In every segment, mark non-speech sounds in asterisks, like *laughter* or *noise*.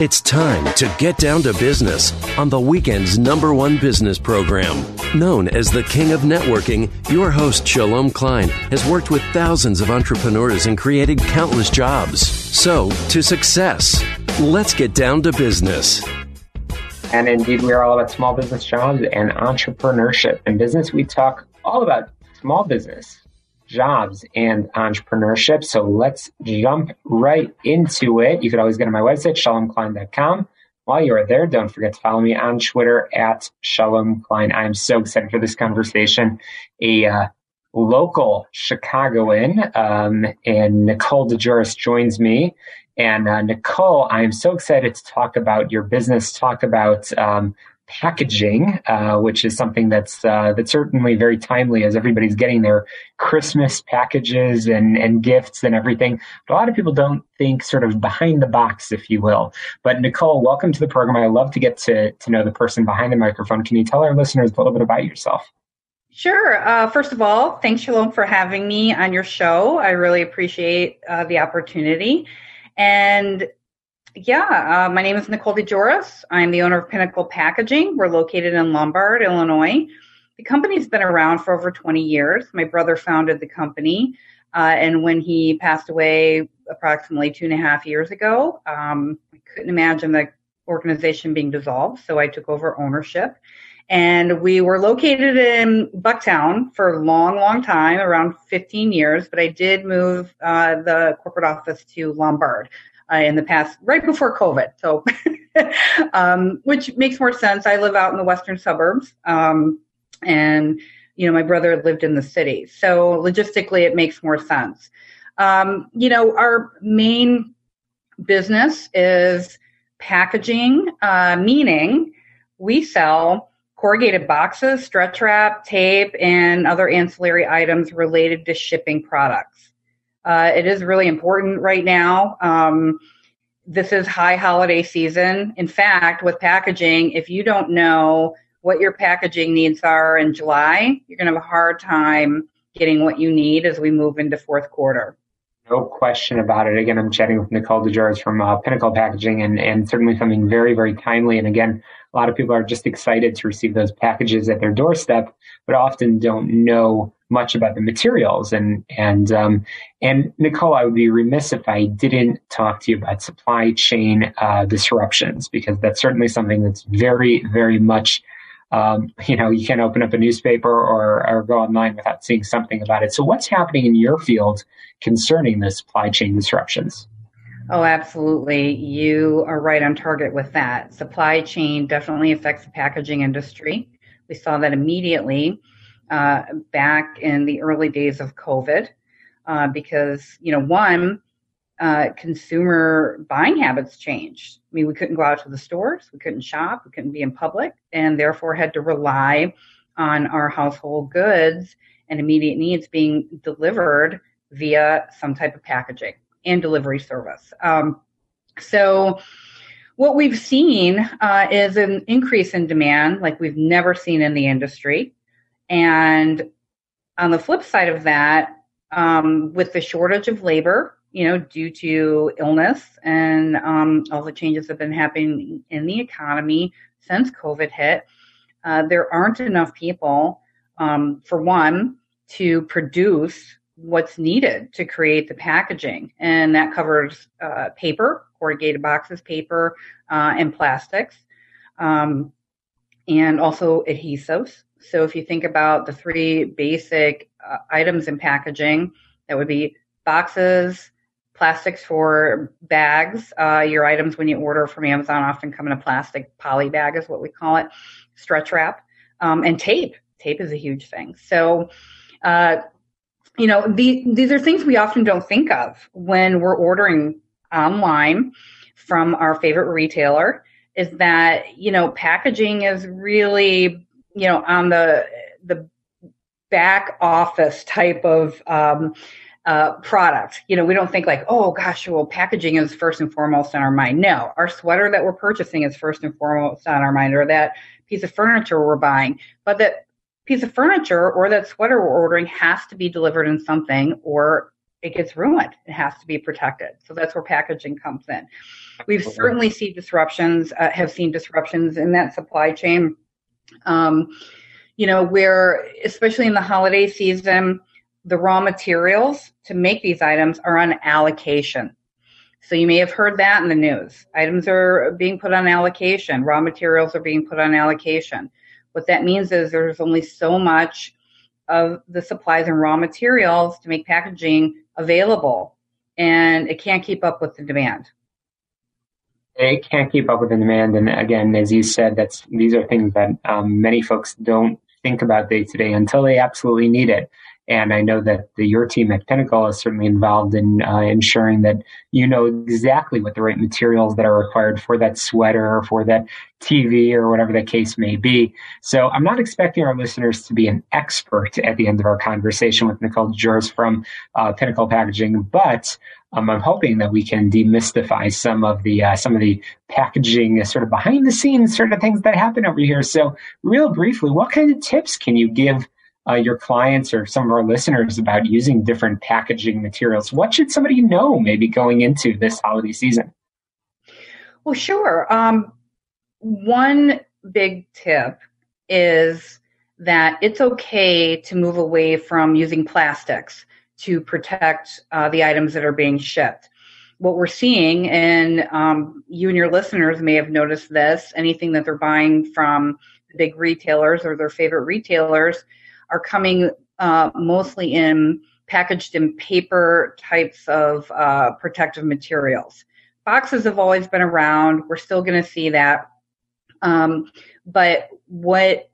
It's time to get down to business on the weekend's number one business program. Known as the King of Networking, your host, Shalom Klein, has worked with thousands of entrepreneurs and created countless jobs. So, to success. Let's get down to business. And indeed, we are all about small business jobs and entrepreneurship. In business, we talk all about small business, jobs, and entrepreneurship. So let's jump right into it. You could always go to my website, shalomklein.com. While you are there, don't forget to follow me on Twitter at Shalom Klein. I'm so excited for this conversation. A uh, local Chicagoan um, and Nicole DeJoris joins me. And uh, Nicole, I'm so excited to talk about your business, talk about um, packaging, uh, which is something that's uh, that's certainly very timely as everybody's getting their Christmas packages and and gifts and everything. But a lot of people don't think sort of behind the box, if you will. But Nicole, welcome to the program. I love to get to to know the person behind the microphone. Can you tell our listeners a little bit about yourself? Sure. Uh, first of all, thanks, Shalom, for having me on your show. I really appreciate uh, the opportunity. And yeah, uh, my name is Nicole DeJoris. I'm the owner of Pinnacle Packaging. We're located in Lombard, Illinois. The company's been around for over 20 years. My brother founded the company, uh, and when he passed away approximately two and a half years ago, um, I couldn't imagine the organization being dissolved, so I took over ownership. And we were located in Bucktown for a long, long time, around 15 years, but I did move uh, the corporate office to Lombard uh, in the past, right before COVID. So, *laughs* um, which makes more sense. I live out in the western suburbs, um, and you know my brother lived in the city, so logistically it makes more sense. Um, you know, our main business is packaging, uh, meaning we sell corrugated boxes, stretch wrap, tape, and other ancillary items related to shipping products. Uh, it is really important right now. Um, this is high holiday season. In fact, with packaging, if you don't know what your packaging needs are in July, you're going to have a hard time getting what you need as we move into fourth quarter. No question about it. Again, I'm chatting with Nicole DeJoris from uh, Pinnacle Packaging and, and certainly something very, very timely. And again, a lot of people are just excited to receive those packages at their doorstep, but often don't know much about the materials. And and um, and Nicole, I would be remiss if I didn't talk to you about supply chain uh, disruptions because that's certainly something that's very very much. Um, you know, you can't open up a newspaper or, or go online without seeing something about it. So, what's happening in your field concerning the supply chain disruptions? Oh, absolutely. You are right on target with that. Supply chain definitely affects the packaging industry. We saw that immediately uh, back in the early days of COVID, uh, because you know, one, uh, consumer buying habits changed. I mean, we couldn't go out to the stores, we couldn't shop, we couldn't be in public, and therefore had to rely on our household goods and immediate needs being delivered via some type of packaging and delivery service. Um, so, what we've seen uh, is an increase in demand like we've never seen in the industry. And on the flip side of that, um, with the shortage of labor, you know, due to illness and um, all the changes that have been happening in the economy since COVID hit, uh, there aren't enough people, um, for one, to produce what's needed to create the packaging. And that covers uh, paper, corrugated boxes, paper, uh, and plastics, um, and also adhesives. So if you think about the three basic uh, items in packaging, that would be boxes, plastics for bags. Uh, your items when you order from Amazon often come in a plastic poly bag, is what we call it, stretch wrap, um, and tape. Tape is a huge thing. So, uh, you know, the, these are things we often don't think of when we're ordering online from our favorite retailer. Is that you know packaging is really you know on the the back office type of um, uh, product. You know, we don't think like, oh gosh, well, packaging is first and foremost on our mind. No, our sweater that we're purchasing is first and foremost on our mind, or that piece of furniture we're buying. But that piece of furniture or that sweater we're ordering has to be delivered in something, or it gets ruined. It has to be protected. So that's where packaging comes in. We've certainly seen disruptions, uh, have seen disruptions in that supply chain. Um, you know, where especially in the holiday season the raw materials to make these items are on allocation. So you may have heard that in the news. Items are being put on allocation. Raw materials are being put on allocation. What that means is there's only so much of the supplies and raw materials to make packaging available, and it can't keep up with the demand. It can't keep up with the demand, and again, as you said, that's these are things that um, many folks don't think about day to day until they absolutely need it. And I know that the, your team at Pinnacle is certainly involved in uh, ensuring that you know exactly what the right materials that are required for that sweater or for that TV or whatever the case may be. So I'm not expecting our listeners to be an expert at the end of our conversation with Nicole DeJoris from uh, Pinnacle Packaging, but um, I'm hoping that we can demystify some of the uh, some of the packaging, uh, sort of behind the scenes, sort of things that happen over here. So, real briefly, what kind of tips can you give uh, your clients or some of our listeners about using different packaging materials? What should somebody know maybe going into this holiday season? Well, sure. Um, one big tip is that it's okay to move away from using plastics to protect uh, the items that are being shipped. What we're seeing, and um, you and your listeners may have noticed this, anything that they're buying from big retailers or their favorite retailers are coming uh, mostly in packaged in paper types of uh, protective materials. Boxes have always been around. We're still going to see that. Um, but what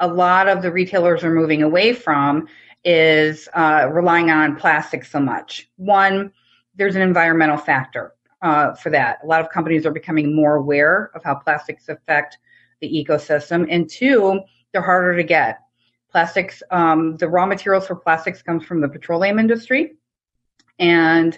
a lot of the retailers are moving away from is uh, relying on plastic so much. One, there's an environmental factor uh, for that. A lot of companies are becoming more aware of how plastics affect the ecosystem. And two, they're harder to get plastics, um, the raw materials for plastics comes from the petroleum industry. And,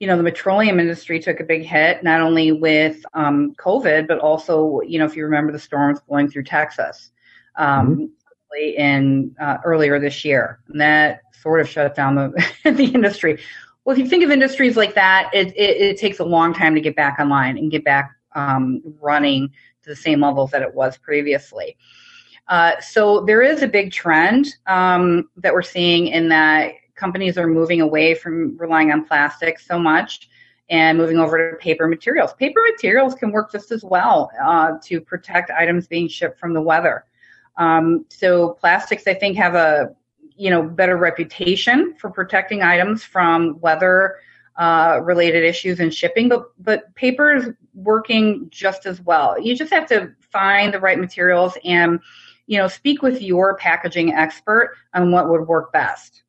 you know, the petroleum industry took a big hit, not only with um, COVID, but also, you know, if you remember the storms blowing through Texas um, in uh, earlier this year. And that sort of shut down the, *laughs* the industry. Well, if you think of industries like that, it, it, it takes a long time to get back online and get back um, running to the same levels that it was previously. Uh, so there is a big trend um, that we're seeing in that companies are moving away from relying on plastic so much and moving over to paper materials. Paper materials can work just as well uh, to protect items being shipped from the weather. Um, so plastics, I think, have a you know better reputation for protecting items from weather uh, related issues in shipping, but but paper is working just as well. You just have to find the right materials and you know, speak with your packaging expert on what would work best.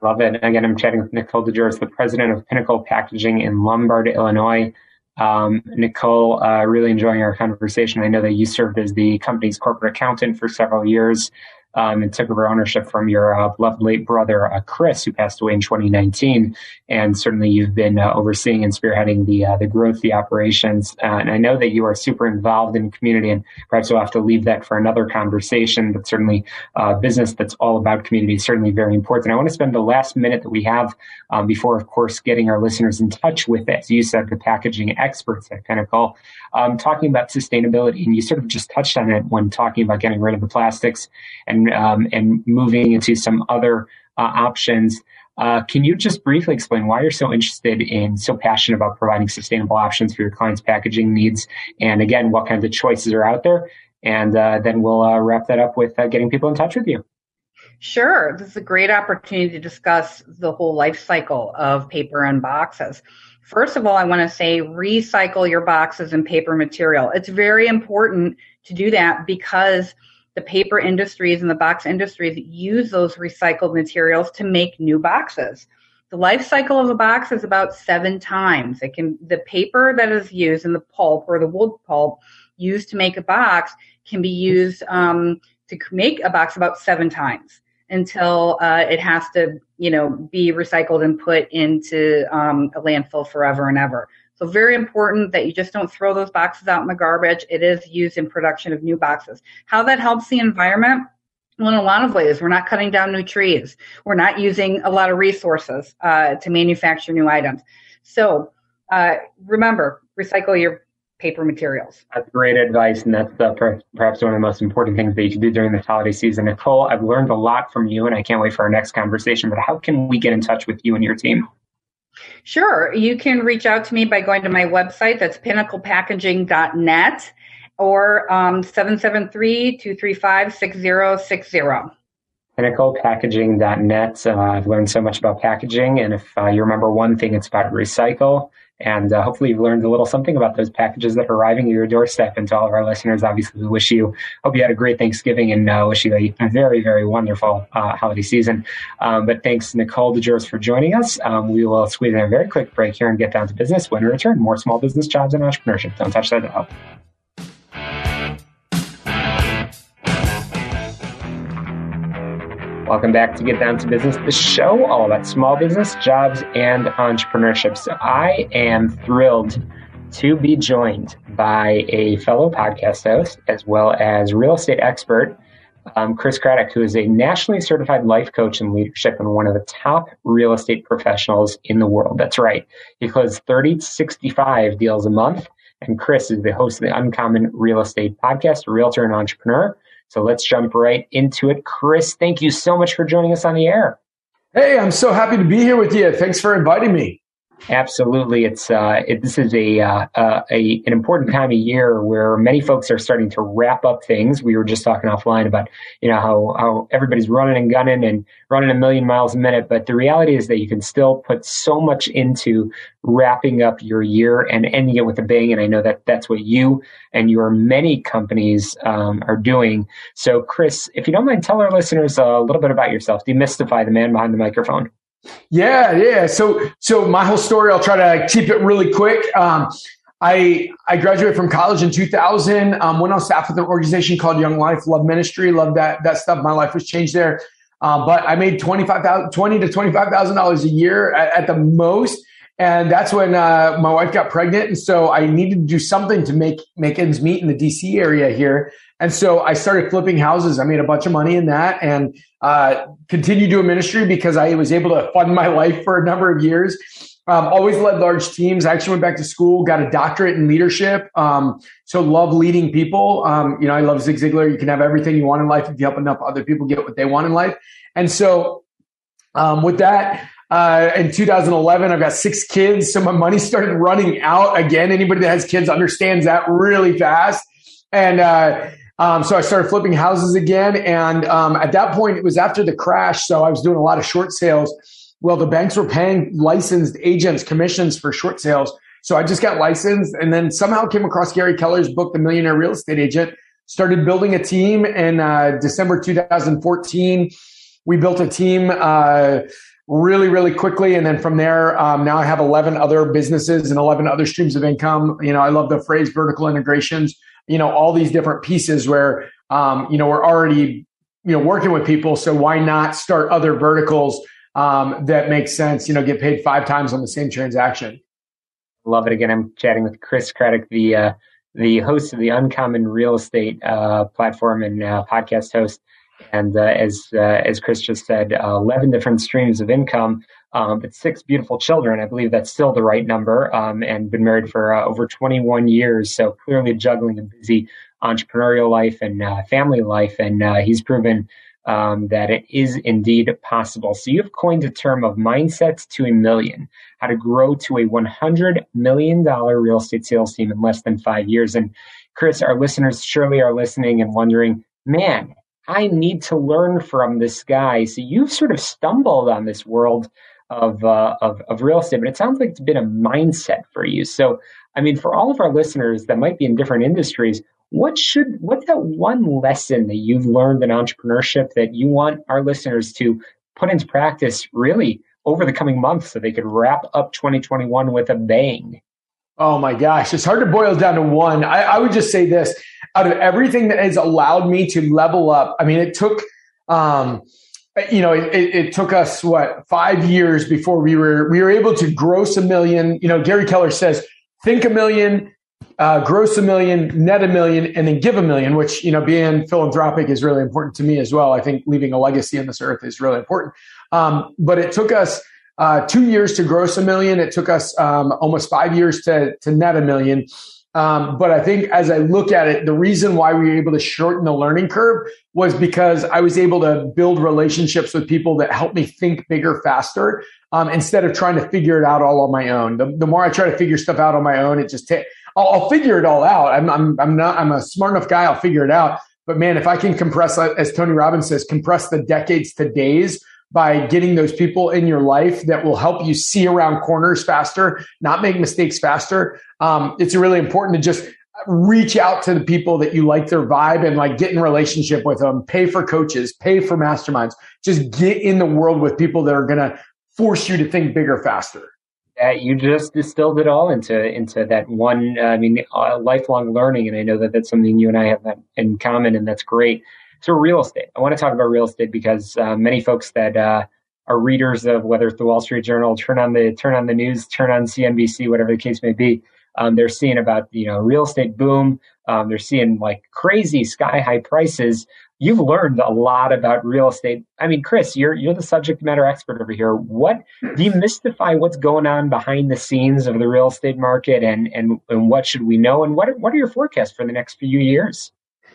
Love it. And Again, I'm chatting with Nicole DeJoris, the president of Pinnacle Packaging in Lombard, Illinois. Um, Nicole, uh, really enjoying our conversation. I know that you served as the company's corporate accountant for several years um, and took over ownership from your uh, late brother, uh, Chris, who passed away in 2019. And certainly you've been uh, overseeing and spearheading the uh, the growth, the operations. Uh, and I know that you are super involved in community, and perhaps we'll have to leave that for another conversation. But certainly, uh, business that's all about community is certainly very important. I want to spend the last minute that we have um, before, of course, getting our listeners in touch with, it. as you said, the packaging experts at Pinnacle, um, talking about sustainability. And you sort of just touched on it when talking about getting rid of the plastics and um, and moving into some other uh, options. Uh, can you just briefly explain why you're so interested in, so passionate about providing sustainable options for your clients' packaging needs, and again, what kinds of choices are out there? And uh, then we'll uh, wrap that up with uh, getting people in touch with you. Sure. This is a great opportunity to discuss the whole life cycle of paper and boxes. First of all, I want to say recycle your boxes and paper material. It's very important to do that because the paper industries and the box industries use those recycled materials to make new boxes. The life cycle of a box is about seven times. It can the paper that is used in the pulp or the wood pulp used to make a box can be used um, to make a box about seven times until uh, it has to, you know, be recycled and put into um, a landfill forever and ever. So very important that you just don't throw those boxes out in the garbage. It is used in production of new boxes. How that helps the environment? Well, in a lot of ways, we're not cutting down new trees. We're not using a lot of resources uh, to manufacture new items. So uh, remember, recycle your paper materials. That's great advice, and that's uh, perhaps one of the most important things that you can do during this holiday season. Nicole, I've learned a lot from you, and I can't wait for our next conversation. But how can we get in touch with you and your team? Sure. You can reach out to me by going to my website. That's pinnaclepackaging.net or um, 773-235-6060. Pinnaclepackaging.net. Uh, I've learned so much about packaging, and if uh, you remember one thing, it's about recycle. And uh, hopefully, you've learned a little something about those packages that are arriving at your doorstep. And to all of our listeners, obviously, we wish you hope you had a great Thanksgiving and uh, wish you a very, very wonderful uh, holiday season. Um, but thanks, Nicole DeJoris, for joining us. Um, we will squeeze in a very quick break here and get down to business. When we return, more small business jobs and entrepreneurship. Don't touch that dial. Welcome back to Get Down to Business, the show all about small business, jobs, and entrepreneurship. So I am thrilled to be joined by a fellow podcast host as well as real estate expert, um, Chris Craddock, who is a nationally certified life coach and leadership and one of the top real estate professionals in the world. That's right. He closes 30 to 65 deals a month. And Chris is the host of the Uncommon Real Estate Podcast, realtor and entrepreneur so let's jump right into it. Chris, thank you so much for joining us on the air. Hey, I'm so happy to be here with you. Thanks for inviting me. Absolutely, it's uh, it, this is a, uh, uh, a an important time of year where many folks are starting to wrap up things. We were just talking offline about you know how how everybody's running and gunning and running a million miles a minute, but the reality is that you can still put so much into wrapping up your year and ending it with a bang. And I know that that's what you and your many companies um, are doing. So, Chris, if you don't mind, tell our listeners a little bit about yourself. Demystify the man behind the microphone. Yeah, yeah. So, so my whole story, I'll try to keep it really quick. Um, I I graduated from college in 2000. Um, went on staff with an organization called Young Life. Love ministry. Love that that stuff. My life was changed there. Uh, but I made 25,000, 20 to $25,000 a year at, at, the most. And that's when uh, my wife got pregnant. And so I needed to do something to make, make ends meet in the DC area here. And so I started flipping houses. I made a bunch of money in that and uh, continued doing ministry because I was able to fund my life for a number of years. Um, always led large teams. I actually went back to school, got a doctorate in leadership. Um, so love leading people. Um, you know, I love Zig Ziglar. You can have everything you want in life if you help enough other people get what they want in life. And so um, with that, uh, in 2011, I've got six kids. So my money started running out again. Anybody that has kids understands that really fast. And, uh, um, so I started flipping houses again. And um, at that point, it was after the crash. So I was doing a lot of short sales. Well, the banks were paying licensed agents commissions for short sales. So I just got licensed and then somehow came across Gary Keller's book, The Millionaire Real Estate Agent. Started building a team in uh, December 2014. We built a team uh, really, really quickly. And then from there, um, now I have 11 other businesses and 11 other streams of income. You know, I love the phrase vertical integrations you know, all these different pieces where, um, you know, we're already, you know, working with people. So why not start other verticals um, that make sense, you know, get paid five times on the same transaction? Love it. Again, I'm chatting with Chris Craddock, the, uh, the host of the Uncommon Real Estate uh, platform and uh, podcast host. And uh, as uh, as Chris just said, uh, 11 different streams of income um, but six beautiful children. I believe that's still the right number, um, and been married for uh, over 21 years. So clearly juggling a busy entrepreneurial life and uh, family life, and uh, he's proven um, that it is indeed possible. So you've coined a term of mindsets to a million, how to grow to a 100 million dollar real estate sales team in less than five years. And Chris, our listeners surely are listening and wondering, man, I need to learn from this guy. So you've sort of stumbled on this world of, uh, of, of real estate, but it sounds like it's been a mindset for you. So, I mean, for all of our listeners that might be in different industries, what should what's that one lesson that you've learned in entrepreneurship that you want our listeners to put into practice really over the coming months so they could wrap up 2021 with a bang? Oh my gosh, it's hard to boil down to one. I, I, would just say this out of everything that has allowed me to level up, I mean, it took, um, you know, it, it, took us what five years before we were we were able to gross a million. You know, Gary Keller says, think a million, uh, gross a million, net a million, and then give a million. Which you know, being philanthropic is really important to me as well. I think leaving a legacy on this earth is really important. Um, but it took us uh, two years to gross a million. It took us um, almost five years to to net a million. Um, but I think as I look at it, the reason why we were able to shorten the learning curve was because I was able to build relationships with people that helped me think bigger faster um, instead of trying to figure it out all on my own. The, the more I try to figure stuff out on my own, it just takes. I'll, I'll, figure it all out. I'm, I'm, I'm not. I'm a smart enough guy. I'll figure it out. But man, if I can compress, as Tony Robbins says, compress the decades to days by getting those people in your life that will help you see around corners faster, not make mistakes faster. Um, it's really important to just reach out to the people that you like their vibe and like get in relationship with them, pay for coaches, pay for masterminds, just get in the world with people that are going to force you to think bigger, faster. Yeah, you just distilled it all into into that one. Uh, I mean, uh, lifelong learning, and I know that that's something you and I have in common, and that's great. So real estate. I want to talk about real estate because uh, many folks that uh, are readers of whether it's the Wall Street Journal, turn on the turn on the news, turn on CNBC, whatever the case may be. Um, they're seeing about you know real estate boom. Um, they're seeing like crazy sky high prices. You've learned a lot about real estate. I mean, Chris, you're you're the subject matter expert over here. What demystify what's going on behind the scenes of the real estate market, and and and what should we know, and what what are your forecasts for the next few years?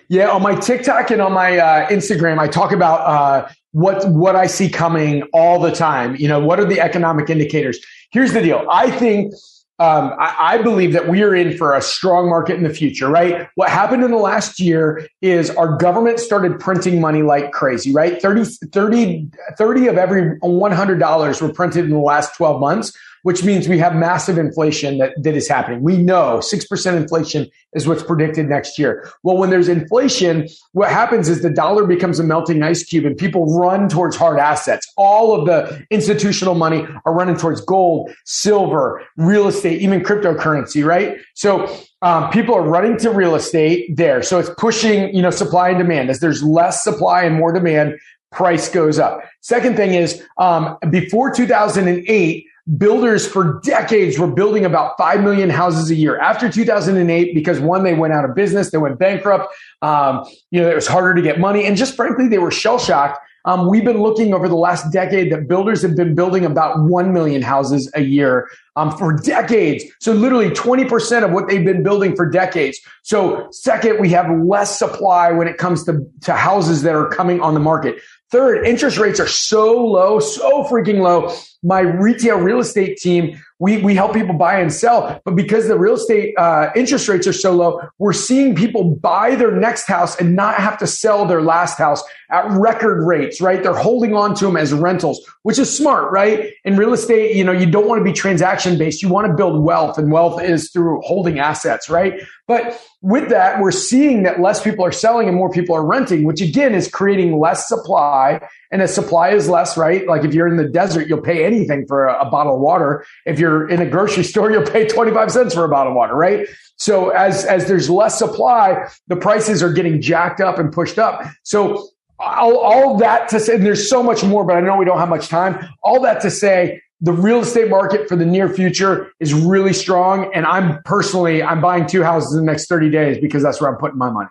Yeah, on my TikTok and on my uh, Instagram, I talk about uh, what what I see coming all the time. You know, what are the economic indicators? Here's the deal. I think um, I, I, believe that we are in for a strong market in the future, right? What happened in the last year is our government started printing money like crazy, right? 30, 30, 30 of every $100 were printed in the last 12 months which means we have massive inflation that, that is happening. We know 6% inflation is what's predicted next year. Well, when there's inflation, what happens is the dollar becomes a melting ice cube and people run towards hard assets. All of the institutional money are running towards gold, silver, real estate, even cryptocurrency, right? So um, people are running to real estate there. So it's pushing, you know, supply and demand. As there's less supply and more demand, price goes up. Second thing is, um, before 2008, builders for decades were building about 5 million houses a year after 2008 because one they went out of business they went bankrupt um, you know it was harder to get money and just frankly they were shell shocked um, we've been looking over the last decade that builders have been building about 1 million houses a year um, for decades. So literally 20% of what they've been building for decades. So second, we have less supply when it comes to, to houses that are coming on the market. Third, interest rates are so low, so freaking low. My retail real estate team, we, we help people buy and sell, but because the real estate uh, interest rates are so low, we're seeing people buy their next house and not have to sell their last house at record rates, right? They're holding on to them as rentals, which is smart, right? In real estate, you know, you don't want to be transaction based. You want to build wealth and wealth is through holding assets, right? But with that, we're seeing that less people are selling and more people are renting, which again is creating less supply. And as supply is less, right? Like if you're in the desert, you'll pay anything for a, a bottle of water. If you're in a grocery store, you'll pay 25 cents for a bottle of water, right? So as, as there's less supply, the prices are getting jacked up and pushed up. So all, all that to say, and there's so much more, but I know we don't have much time. All that to say, the real estate market for the near future is really strong. And I'm personally, I'm buying two houses in the next 30 days because that's where I'm putting my money.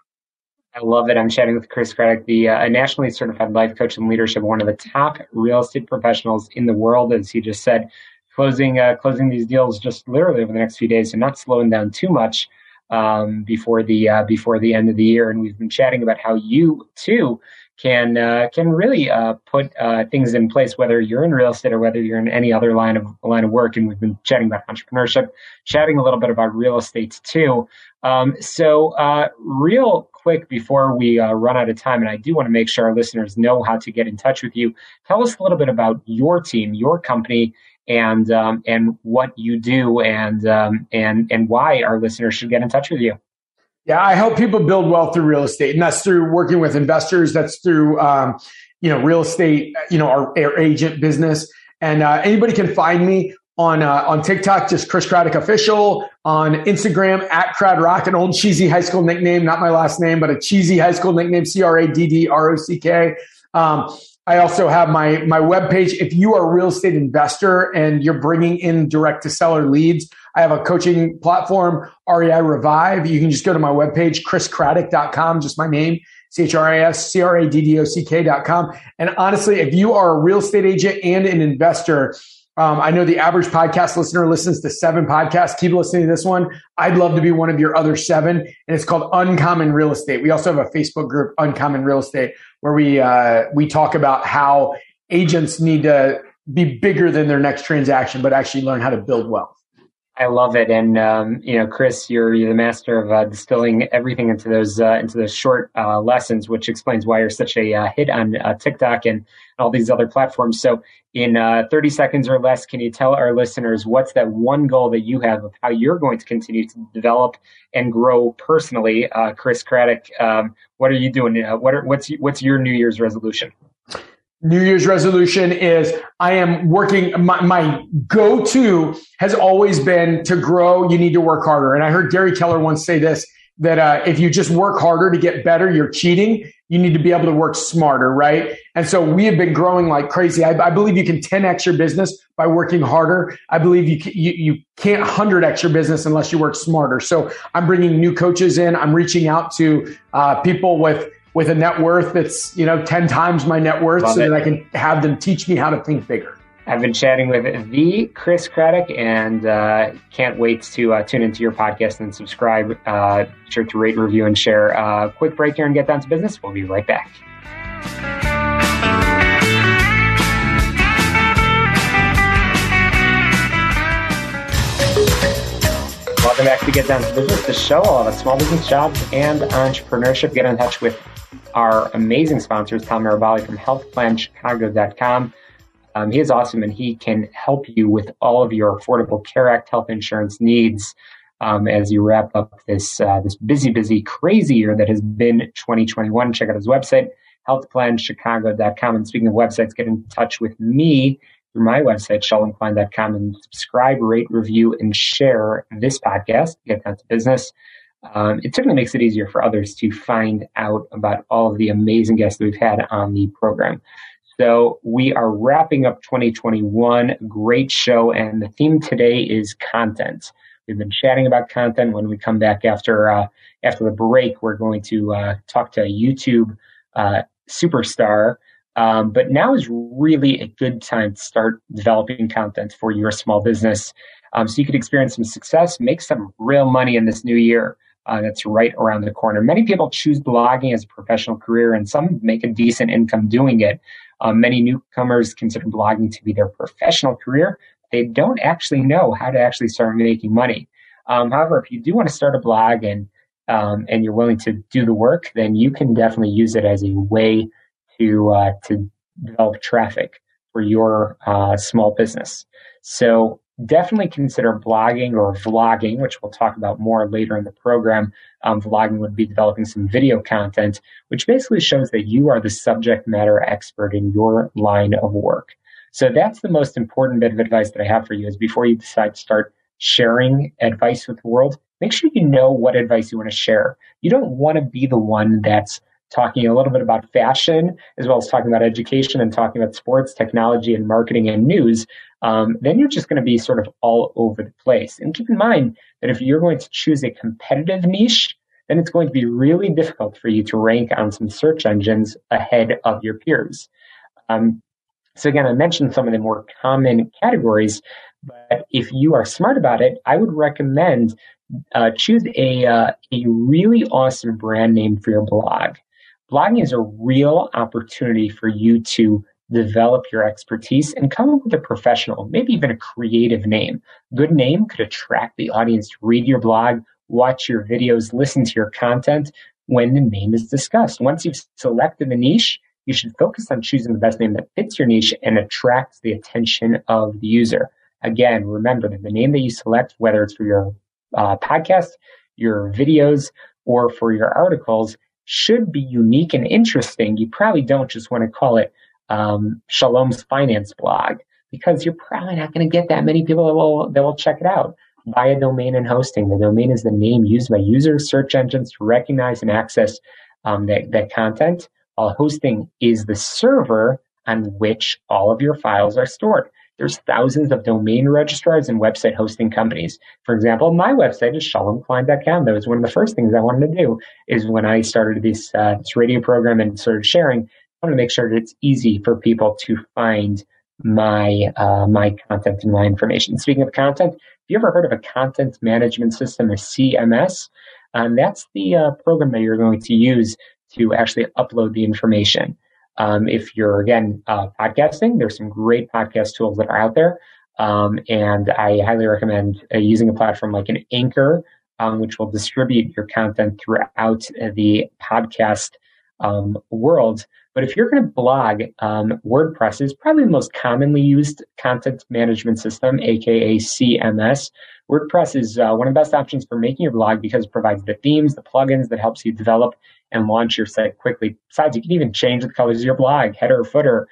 I love it. I'm chatting with Chris Craddock, the uh, nationally certified life coach and leadership, one of the top real estate professionals in the world, as he just said, closing uh, closing these deals just literally over the next few days and not slowing down too much um, before the uh, before the end of the year. And we've been chatting about how you too can uh, can really uh, put uh, things in place, whether you're in real estate or whether you're in any other line of line of work. And we've been chatting about entrepreneurship, chatting a little bit about real estate too. Um, so, uh, real quick before we uh, run out of time, and I do want to make sure our listeners know how to get in touch with you. Tell us a little bit about your team, your company, and um, and what you do, and um, and and why our listeners should get in touch with you. Yeah, I help people build wealth through real estate, and that's through working with investors. That's through um, you know real estate, you know our, our agent business, and uh, anybody can find me on uh, on TikTok, just Chris Craddock official. On Instagram, at Crad Rock, an old cheesy high school nickname, not my last name, but a cheesy high school nickname, C R A D D R O C K. Um, I also have my my webpage. If you are a real estate investor and you're bringing in direct to seller leads, I have a coaching platform, REI Revive. You can just go to my webpage, chriscraddock.com, just my name, C H R I S C R A D D O C K.com. And honestly, if you are a real estate agent and an investor, um, I know the average podcast listener listens to seven podcasts. Keep listening to this one. I'd love to be one of your other seven, and it's called Uncommon Real Estate. We also have a Facebook group, Uncommon Real Estate, where we uh, we talk about how agents need to be bigger than their next transaction, but actually learn how to build wealth. I love it, and um, you know, Chris, you're, you're the master of uh, distilling everything into those uh, into those short uh, lessons, which explains why you're such a uh, hit on uh, TikTok and all these other platforms. So, in uh, 30 seconds or less, can you tell our listeners what's that one goal that you have of how you're going to continue to develop and grow personally, Chris Craddock? Um, what are you doing? what are, what's what's your New Year's resolution? New Year's resolution is I am working. My, my go to has always been to grow. You need to work harder. And I heard Gary Keller once say this that uh, if you just work harder to get better, you're cheating. You need to be able to work smarter, right? And so we have been growing like crazy. I, I believe you can 10x your business by working harder. I believe you, you, you can't 100x your business unless you work smarter. So I'm bringing new coaches in. I'm reaching out to uh, people with with a net worth that's you know 10 times my net worth Love so it. that i can have them teach me how to think bigger i've been chatting with the chris craddock and uh, can't wait to uh, tune into your podcast and subscribe uh, sure to rate review and share uh, quick break here and get down to business we'll be right back Welcome back to Get Down to Business, the show all about small business jobs and entrepreneurship. Get in touch with our amazing sponsors, Tom Mirabali from healthplanchicago.com. Um, he is awesome and he can help you with all of your Affordable Care Act health insurance needs um, as you wrap up this uh, this busy, busy, crazy year that has been 2021. Check out his website, healthplanchicago.com. And speaking of websites, get in touch with me through my website, shalomklein.com, and subscribe, rate, review, and share this podcast. Get down to business. Um, it certainly makes it easier for others to find out about all of the amazing guests that we've had on the program. So we are wrapping up 2021. Great show. And the theme today is content. We've been chatting about content. When we come back after, uh, after the break, we're going to uh, talk to a YouTube uh, superstar. Um, but now is really a good time to start developing content for your small business um, so you could experience some success, make some real money in this new year uh, that's right around the corner. Many people choose blogging as a professional career, and some make a decent income doing it. Uh, many newcomers consider blogging to be their professional career. They don't actually know how to actually start making money. Um, however, if you do want to start a blog and um, and you're willing to do the work, then you can definitely use it as a way to uh, to develop traffic for your uh, small business. So definitely consider blogging or vlogging, which we'll talk about more later in the program. Um, vlogging would be developing some video content, which basically shows that you are the subject matter expert in your line of work. So that's the most important bit of advice that I have for you is before you decide to start sharing advice with the world, make sure you know what advice you want to share. You don't want to be the one that's talking a little bit about fashion, as well as talking about education and talking about sports, technology, and marketing and news, um, then you're just going to be sort of all over the place. And keep in mind that if you're going to choose a competitive niche, then it's going to be really difficult for you to rank on some search engines ahead of your peers. Um, so again, I mentioned some of the more common categories, but if you are smart about it, I would recommend uh, choose a uh, a really awesome brand name for your blog blogging is a real opportunity for you to develop your expertise and come up with a professional, maybe even a creative name. Good name could attract the audience to read your blog, watch your videos, listen to your content. when the name is discussed. Once you've selected the niche, you should focus on choosing the best name that fits your niche and attracts the attention of the user. Again, remember that the name that you select, whether it's for your uh, podcast, your videos, or for your articles, should be unique and interesting. You probably don't just want to call it um, Shalom's finance blog because you're probably not going to get that many people that will that will check it out. Buy a domain and hosting. The domain is the name used by users, search engines to recognize and access um, that, that content while hosting is the server on which all of your files are stored. There's thousands of domain registrars and website hosting companies. For example, my website is shalomklein.com. That was one of the first things I wanted to do is when I started this, uh, this radio program and started sharing, I want to make sure that it's easy for people to find my uh, my content and my information. Speaking of content, have you ever heard of a content management system, a CMS? Um, that's the uh, program that you're going to use to actually upload the information. Um, if you're again uh, podcasting, there's some great podcast tools that are out there, um, and I highly recommend uh, using a platform like an Anchor, um, which will distribute your content throughout the podcast um, world. But if you're going to blog, um, WordPress is probably the most commonly used content management system, aka CMS. WordPress is uh, one of the best options for making your blog because it provides the themes, the plugins that helps you develop and launch your site quickly. Besides, you can even change the colors of your blog, header, footer,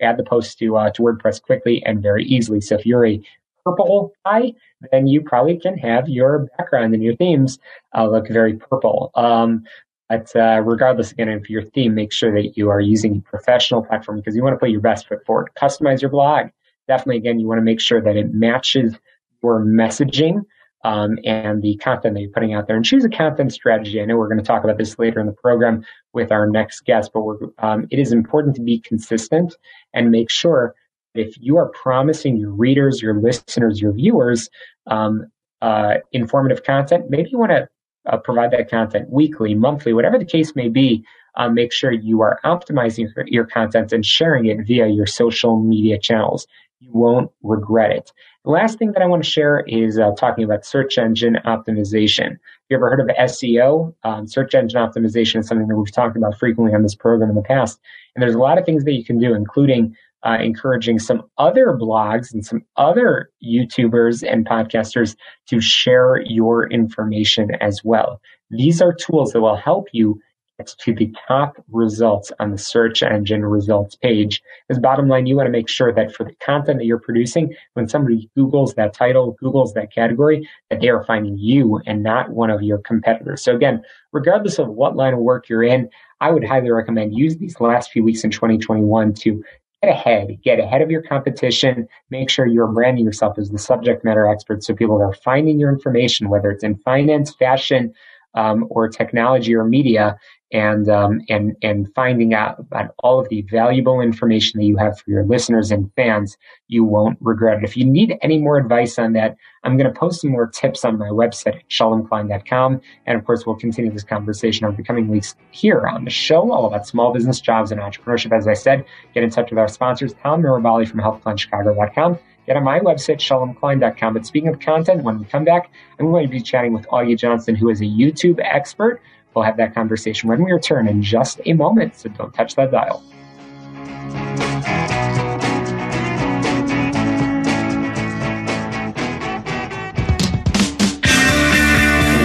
add the post to uh, to WordPress quickly and very easily. So if you're a purple guy, then you probably can have your background and your themes uh, look very purple. Um, but uh, regardless, again, of your theme, make sure that you are using a professional platform because you want to put your best foot forward. Customize your blog. Definitely, again, you want to make sure that it matches your messaging um, and the content that you're putting out there and choose a content strategy. I know we're going to talk about this later in the program with our next guest, but we're um, it is important to be consistent and make sure if you are promising your readers, your listeners, your viewers um, uh, informative content, maybe you want to uh, provide that content weekly, monthly, whatever the case may be. Uh, make sure you are optimizing your content and sharing it via your social media channels. You won't regret it. The last thing that I want to share is uh, talking about search engine optimization. You ever heard of SEO? Um, search engine optimization is something that we've talked about frequently on this program in the past. And there's a lot of things that you can do, including uh, encouraging some other blogs and some other YouTubers and podcasters to share your information as well. These are tools that will help you to the top results on the search engine results page. Because bottom line, you want to make sure that for the content that you're producing, when somebody Googles that title, Googles that category, that they are finding you and not one of your competitors. So again, regardless of what line of work you're in, I would highly recommend use these last few weeks in 2021 to get ahead, get ahead of your competition, make sure you're branding yourself as the subject matter expert so people are finding your information, whether it's in finance, fashion, um, or technology or media, and um, and and finding out about all of the valuable information that you have for your listeners and fans, you won't regret it. If you need any more advice on that, I'm going to post some more tips on my website at shalomklein.com. And of course, we'll continue this conversation over the coming weeks here on the show, all about small business, jobs, and entrepreneurship. As I said, get in touch with our sponsors, Tom Mirabali from HealthPlanChicago.com. Get on my website, shalomklein.com. But speaking of content, when we come back, I'm going to be chatting with Augie Johnson, who is a YouTube expert We'll have that conversation when we return in just a moment, so don't touch that dial.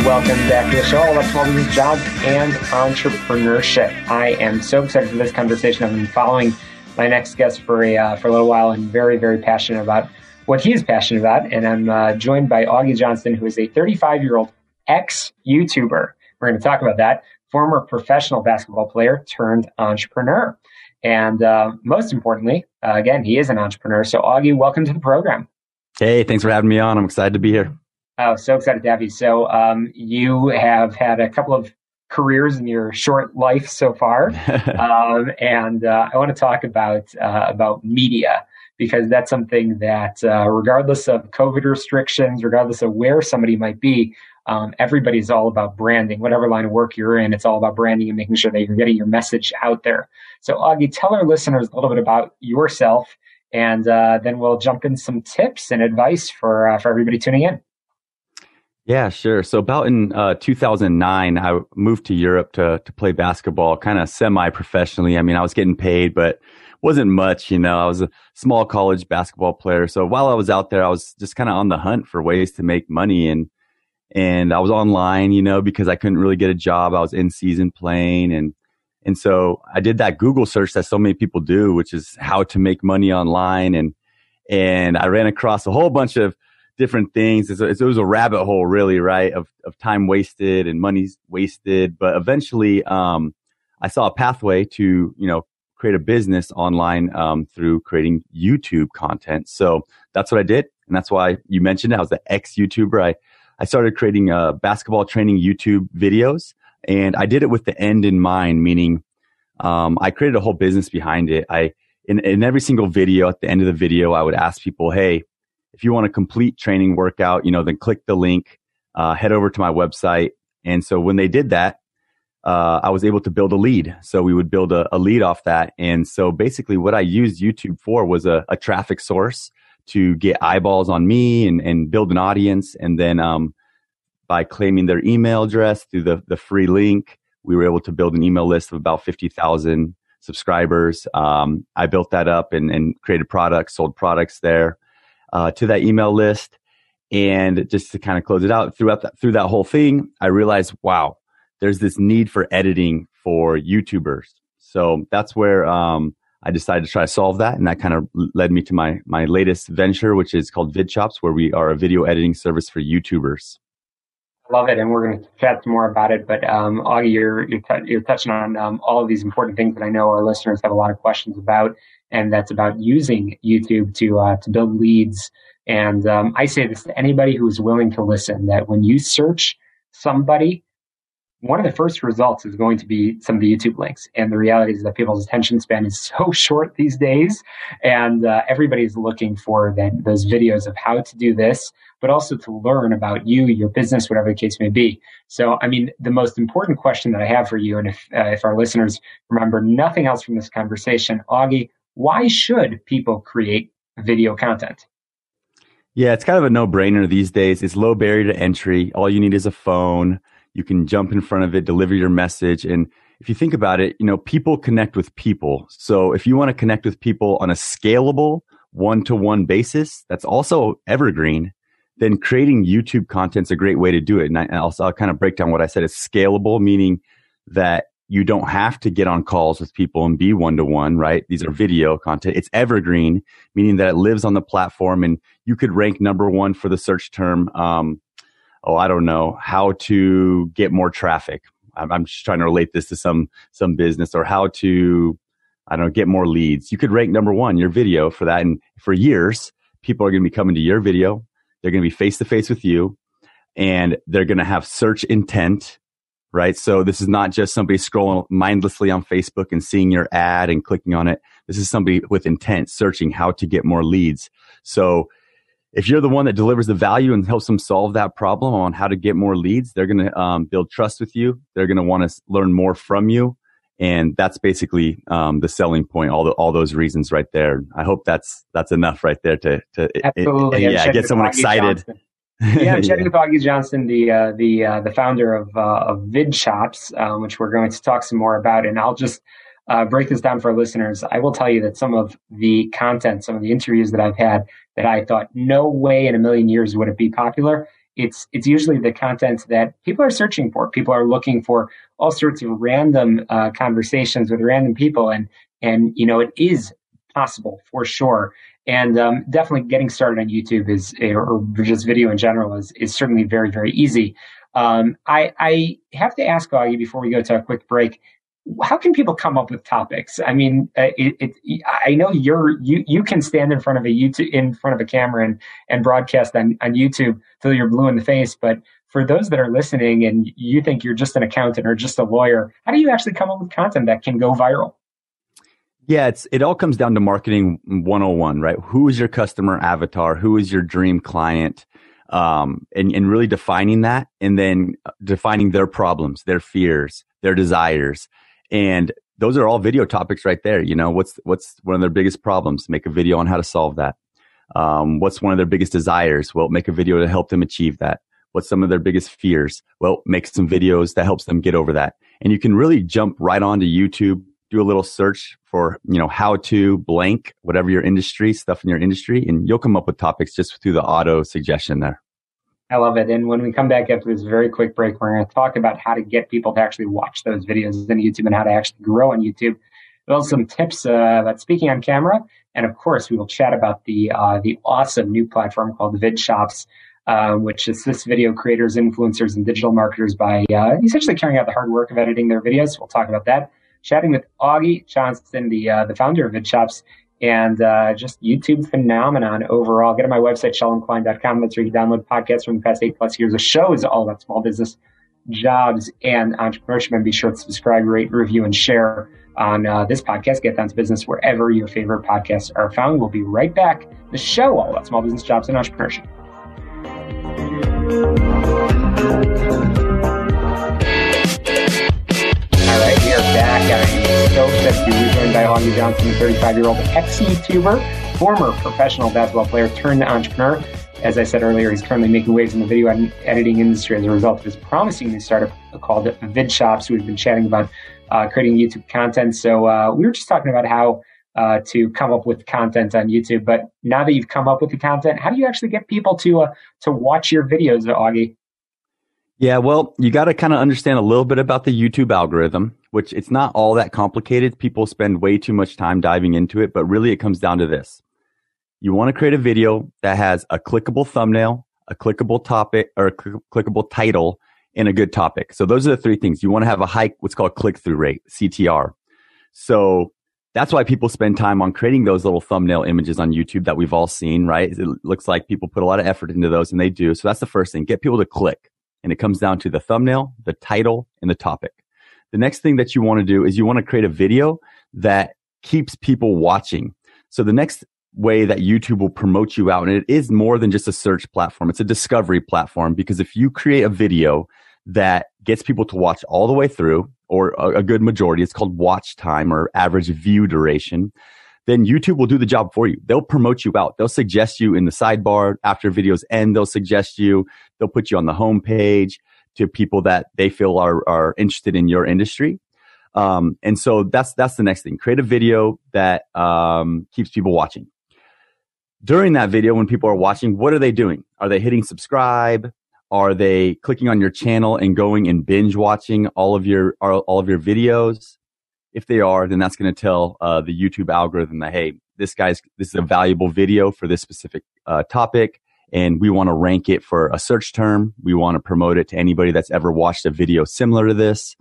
Welcome back to the show, about small business jobs and entrepreneurship. I am so excited for this conversation. I've been following my next guest for a uh, for a little while and very very passionate about what he is passionate about. And I'm uh, joined by Augie Johnson, who is a 35 year old ex YouTuber we're going to talk about that. Former professional basketball player turned entrepreneur. And uh, most importantly, uh, again, he is an entrepreneur. So, Augie, welcome to the program. Hey, thanks for having me on. I'm excited to be here. Oh, so excited to have you. So, um, you have had a couple of careers in your short life so far, *laughs* um, and uh, I want to talk about uh, about media because that's something that, uh, regardless of COVID restrictions, regardless of where somebody might be, um, everybody's all about branding. Whatever line of work you're in, it's all about branding and making sure that you're getting your message out there. So, Augie, tell our listeners a little bit about yourself, and uh, then we'll jump in some tips and advice for uh, for everybody tuning in. Yeah, sure. So about in uh, 2009, I moved to Europe to to play basketball, kind of semi professionally. I mean, I was getting paid, but wasn't much. You know, I was a small college basketball player. So while I was out there, I was just kind of on the hunt for ways to make money, and and I was online, you know, because I couldn't really get a job. I was in season playing, and and so I did that Google search that so many people do, which is how to make money online, and and I ran across a whole bunch of different things. It's it was a rabbit hole, really, right? Of of time wasted and money wasted. But eventually, um, I saw a pathway to you know create a business online um, through creating YouTube content. So that's what I did, and that's why you mentioned it. I was the ex YouTuber. I I started creating uh, basketball training YouTube videos, and I did it with the end in mind, meaning um, I created a whole business behind it. I in, in every single video, at the end of the video, I would ask people, "Hey, if you want a complete training workout, you know, then click the link, uh, head over to my website. And so when they did that, uh, I was able to build a lead. So we would build a, a, lead off that. And so basically what I used YouTube for was a, a traffic source to get eyeballs on me and, and build an audience. And then, um, by claiming their email address through the, the free link, we were able to build an email list of about 50,000 subscribers. Um, I built that up and, and created products, sold products there uh, to that email list. And just to kind of close it out throughout that, through that whole thing, I realized, wow, there's this need for editing for YouTubers. So that's where um, I decided to try to solve that, and that kind of led me to my my latest venture, which is called VidChops, where we are a video editing service for YouTubers. I love it, and we're going to chat some more about it. But um, Augie, you're you're, t- you're touching on um, all of these important things that I know our listeners have a lot of questions about and that's about using YouTube to uh, to build leads. And um, I say this to anybody who is willing to listen: that when you search somebody, one of the first results is going to be some of the YouTube links. And the reality is that people's attention span is *laughs* so short these days, and uh, everybody's looking for that, those videos of how to do this, but also to learn about you, your business, whatever the case may be. So, I mean, the most important question that I have for you, and if uh, if our listeners remember nothing else from this conversation, Augie, why should people create video content? Yeah, it's kind of a no brainer these days. It's low barrier to entry. All you need is a phone. You can jump in front of it, deliver your message. And if you think about it, you know, people connect with people. So if you want to connect with people on a scalable one to one basis, that's also evergreen, then creating YouTube content is a great way to do it. And, I, will I'll kind of break down what I said. It's scalable, meaning that you don't have to get on calls with people and be one to one, right? These are video content. It's evergreen, meaning that it lives on the platform and you could rank number one for the search term. Um, oh, I don't know how to get more traffic. I'm, I'm just trying to relate this to some, some business or how to, I don't know, get more leads. You could rank number one, your video for that. And for years, people are going to be coming to your video. They're going to be face to face with you and they're going to have search intent right? So this is not just somebody scrolling mindlessly on Facebook and seeing your ad and clicking on it. This is somebody with intent searching how to get more leads. So if you're the one that delivers the value and helps them solve that problem on how to get more leads, they're going to um, build trust with you. They're going to want to learn more from you. And that's basically um, the selling point. All the, all those reasons right there. I hope that's that's enough right there to to Absolutely. It, yeah get someone excited. Johnson. yeah, I'm chatting with Augie *laughs* Johnson, the uh, the uh, the founder of uh, of VidChops, um, which we're going to talk some more about. And I'll just uh, break this down for our listeners. I will tell you that some of the content, some of the interviews that I've had, that I thought no way in a million years would it be popular. It's it's usually the content that people are searching for. People are looking for all sorts of random uh, conversations with random people, and and you know it is possible for sure. And um, definitely getting started on YouTube is, or just video in general, is, is certainly very, very easy. Um, I, I have to ask Augie before we go to a quick break. How can people come up with topics? I mean, uh, it, it, I know you're you you can stand in front of a YouTube in front of a camera and and broadcast on on YouTube till you're blue in the face. But for those that are listening and you think you're just an accountant or just a lawyer, how do you actually come up with content that can go viral? Yeah, it's it all comes down to marketing 101, right? Who is your customer avatar? Who is your dream client? Um, and, and really defining that and then defining their problems, their fears, their desires. And those are all video topics right there. You know, what's, what's one of their biggest problems? Make a video on how to solve that. Um, what's one of their biggest desires? Well, make a video to help them achieve that. What's some of their biggest fears? Well, make some videos that helps them get over that. And you can really jump right onto YouTube, do a little search for, you know, how to blank, whatever your industry, stuff in your industry, and you'll come up with topics just through the auto suggestion there. I love it. And when we come back after this very quick break, we're going to talk about how to get people to actually watch those videos on YouTube and how to actually grow on YouTube. Well, some tips uh, about speaking on camera, and of course, we will chat about the uh, the awesome new platform called VidChops, uh, which assists video creators, influencers, and digital marketers by uh, essentially carrying out the hard work of editing their videos. We'll talk about that. Chatting with Augie Johnson, the uh, the founder of VidChops, and uh, just YouTube phenomenon overall. Get on my website, shalomklein.com. That's where you can download podcasts from the past eight plus years of shows all about small business, jobs, and entrepreneurship. And be sure to subscribe, rate, review, and share on uh, this podcast, Get Down to Business, wherever your favorite podcasts are found. We'll be right back. The show all about small business, jobs, and entrepreneurship. All right, we are back. Stoked that you're joined by Augie Johnson, a 35 year old ex YouTuber, former professional basketball player turned entrepreneur. As I said earlier, he's currently making waves in the video editing industry as a result of his promising new startup called VidChops. We've been chatting about uh, creating YouTube content. So uh, we were just talking about how uh, to come up with content on YouTube. But now that you've come up with the content, how do you actually get people to uh, to watch your videos, Augie? Yeah, well, you got to kind of understand a little bit about the YouTube algorithm, which it's not all that complicated. People spend way too much time diving into it, but really it comes down to this. You want to create a video that has a clickable thumbnail, a clickable topic, or a cl- clickable title, and a good topic. So those are the three things. You want to have a high, what's called click through rate, CTR. So that's why people spend time on creating those little thumbnail images on YouTube that we've all seen, right? It looks like people put a lot of effort into those and they do. So that's the first thing. Get people to click. And it comes down to the thumbnail, the title, and the topic. The next thing that you want to do is you want to create a video that keeps people watching. So the next way that YouTube will promote you out, and it is more than just a search platform. It's a discovery platform because if you create a video that gets people to watch all the way through or a, good majority, it's called watch time or average view duration then YouTube will do the job for you. They'll promote you out. They'll suggest you in the sidebar after videos end. They'll suggest you. They'll put you on the homepage to people that they feel are, are interested in your industry. Um, and so that's, that's the next thing. Create a video that, um, keeps people watching. During that video, when people are watching, what are they doing? Are they hitting subscribe? Are they clicking on your channel and going and binge watching all of your, all of your videos? If they are, then that's going to tell uh, the YouTube algorithm that hey, this guy's this is a valuable video for this specific uh, topic, and we want to rank it for a search term. We want to promote it to anybody that's ever watched a video similar to this,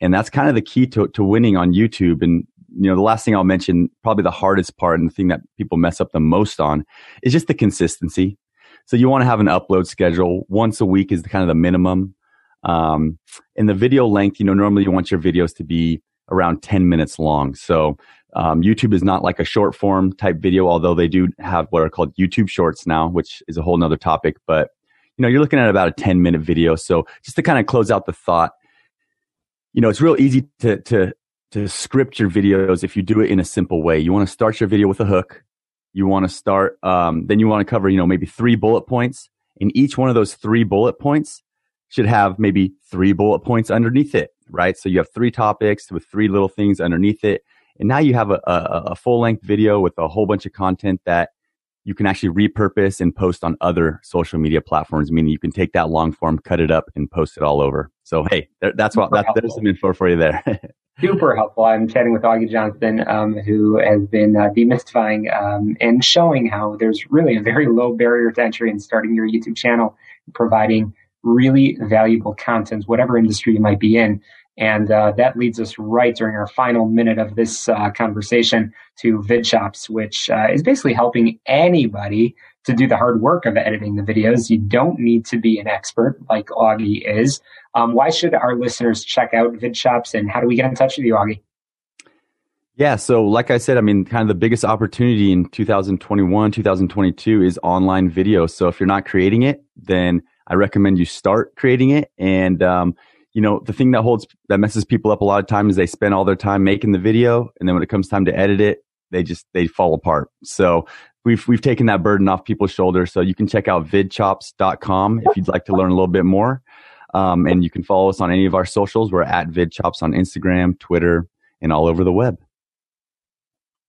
and that's kind of the key to to winning on YouTube. And you know, the last thing I'll mention, probably the hardest part and the thing that people mess up the most on, is just the consistency. So you want to have an upload schedule. Once a week is the, kind of the minimum. Um, and the video length, you know, normally you want your videos to be around 10 minutes long. So um, YouTube is not like a short form type video, although they do have what are called YouTube shorts now, which is a whole nother topic. But you know, you're looking at about a 10 minute video. So just to kind of close out the thought, you know, it's real easy to to to script your videos if you do it in a simple way. You want to start your video with a hook. You want to start, um, then you want to cover, you know, maybe three bullet points. And each one of those three bullet points should have maybe three bullet points underneath it right? So you have three topics with three little things underneath it. And now you have a, a, a full length video with a whole bunch of content that you can actually repurpose and post on other social media platforms, meaning you can take that long form, cut it up and post it all over. So, hey, there, that's what, that, there's some info for you there. *laughs* Super helpful. I'm chatting with Augie Johnson, um, who has been uh, demystifying um, and showing how there's really a very low barrier to entry in starting your YouTube channel, providing really valuable content, whatever industry you might be in. And uh, that leads us right during our final minute of this uh, conversation to VidChops, which uh, is basically helping anybody to do the hard work of editing the videos. You don't need to be an expert like Augie is. Um, why should our listeners check out VidChops and how do we get in touch with you, Augie? Yeah, so like I said, I mean, kind of the biggest opportunity in 2021, 2022 is online video. So if you're not creating it, then I recommend you start creating it. And, um, you know, the thing that holds, that messes people up a lot of times is they spend all their time making the video. And then when it comes time to edit it, they just, they fall apart. So we've we've taken that burden off people's shoulders. So you can check out vidchops.com if you'd like to learn a little bit more. Um, and you can follow us on any of our socials. We're at vidchops on Instagram, Twitter, and all over the web.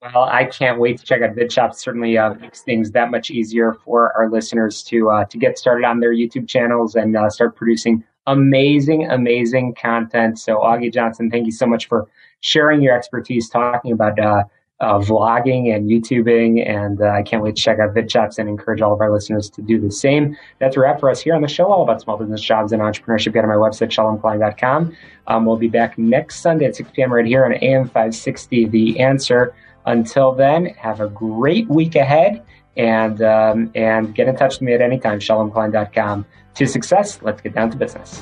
Well, I can't wait to check out VidChops. Certainly uh, makes things that much easier for our listeners to uh, to get started on their YouTube channels and uh, start producing amazing, amazing content. So, Augie Johnson, thank you so much for sharing your expertise, talking about uh, uh, vlogging and YouTubing. And uh, I can't wait to check out VidChops and encourage all of our listeners to do the same. That's a wrap for us here on the show, all about small business jobs and entrepreneurship. Get on my website, shalomklein.com. Um, we'll be back next Sunday at 6 p.m. right here on AM 560, The Answer. Until then, have a great week ahead and um, and get in touch with me at any time, shalomklein.com. To success, let's get down to business.